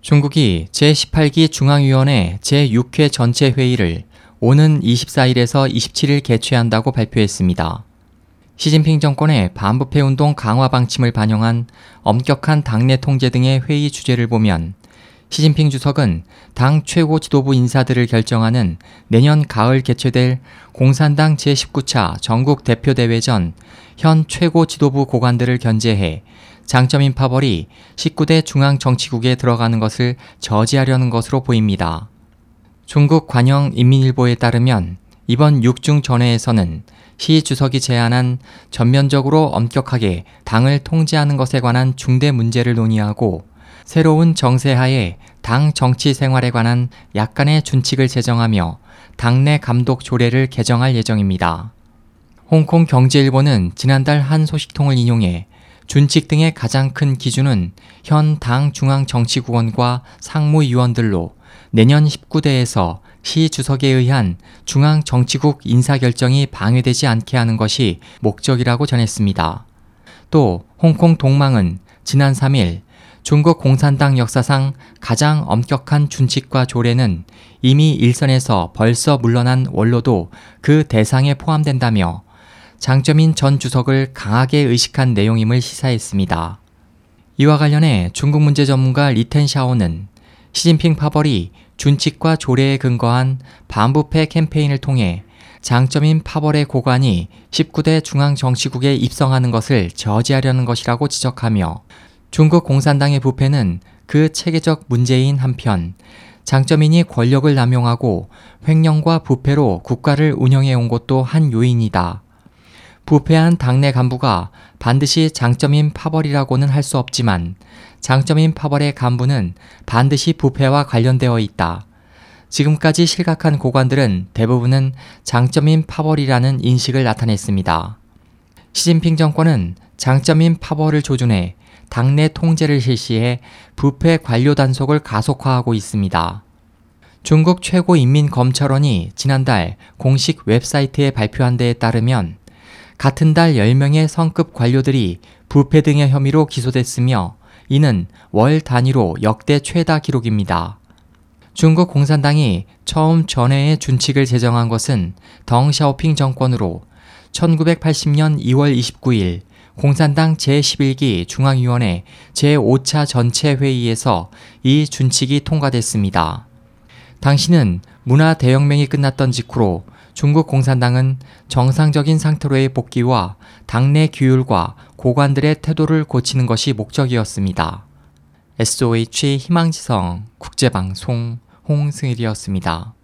중국이 제18기 중앙위원회 제6회 전체 회의를 오는 24일에서 27일 개최한다고 발표했습니다. 시진핑 정권의 반부패 운동 강화 방침을 반영한 엄격한 당내 통제 등의 회의 주제를 보면 시진핑 주석은 당 최고 지도부 인사들을 결정하는 내년 가을 개최될 공산당 제19차 전국 대표대회 전 현 최고 지도부 고관들을 견제해 장점인 파벌이 19대 중앙정치국에 들어가는 것을 저지하려는 것으로 보입니다. 중국 관영 인민일보에 따르면 이번 6중 전회에서는 시 주석이 제안한 전면적으로 엄격하게 당을 통제하는 것에 관한 중대 문제를 논의하고 새로운 정세하에 당 정치 생활에 관한 약간의 준칙을 제정하며 당내 감독 조례를 개정할 예정입니다. 홍콩 경제일보는 지난달 한 소식통을 인용해 준칙 등의 가장 큰 기준은 현 당 중앙 정치국원과 상무위원들로 내년 19대에서 시 주석에 의한 중앙 정치국 인사결정이 방해되지 않게 하는 것이 목적이라고 전했습니다. 또 홍콩 동망은 지난 3일 중국 공산당 역사상 가장 엄격한 준칙과 조례는 이미 일선에서 벌써 물러난 원로도 그 대상에 포함된다며 장점인 전 주석을 강하게 의식한 내용임을 시사했습니다. 이와 관련해 중국 문제 전문가 리텐 샤오는 시진핑 파벌이 준칙과 조례에 근거한 반부패 캠페인을 통해 장점인 파벌의 고관이 19대 중앙정치국에 입성하는 것을 저지하려는 것이라고 지적하며 중국 공산당의 부패는 그 체계적 문제인 한편 장점인이 권력을 남용하고 횡령과 부패로 국가를 운영해 온 것도 한 요인이다. 부패한 당내 간부가 반드시 장점인 파벌이라고는 할 수 없지만 장점인 파벌의 간부는 반드시 부패와 관련되어 있다. 지금까지 실각한 고관들은 대부분은 장점인 파벌이라는 인식을 나타냈습니다. 시진핑 정권은 장점인 파벌을 조준해 당내 통제를 실시해 부패 관료 단속을 가속화하고 있습니다. 중국 최고인민검찰원이 지난달 공식 웹사이트에 발표한 데에 따르면 같은 달 10명의 성급 관료들이 부패 등의 혐의로 기소됐으며 이는 월 단위로 역대 최다 기록입니다. 중국 공산당이 처음 전해의 준칙을 제정한 것은 덩샤오핑 정권으로 1980년 2월 29일 공산당 제11기 중앙위원회 제5차 전체 회의에서 이 준칙이 통과됐습니다. 당시는 문화 대혁명이 끝났던 직후로 중국 공산당은 정상적인 상태로의 복귀와 당내 규율과 고관들의 태도를 고치는 것이 목적이었습니다. SOH 희망지성 국제방송 홍승일이었습니다.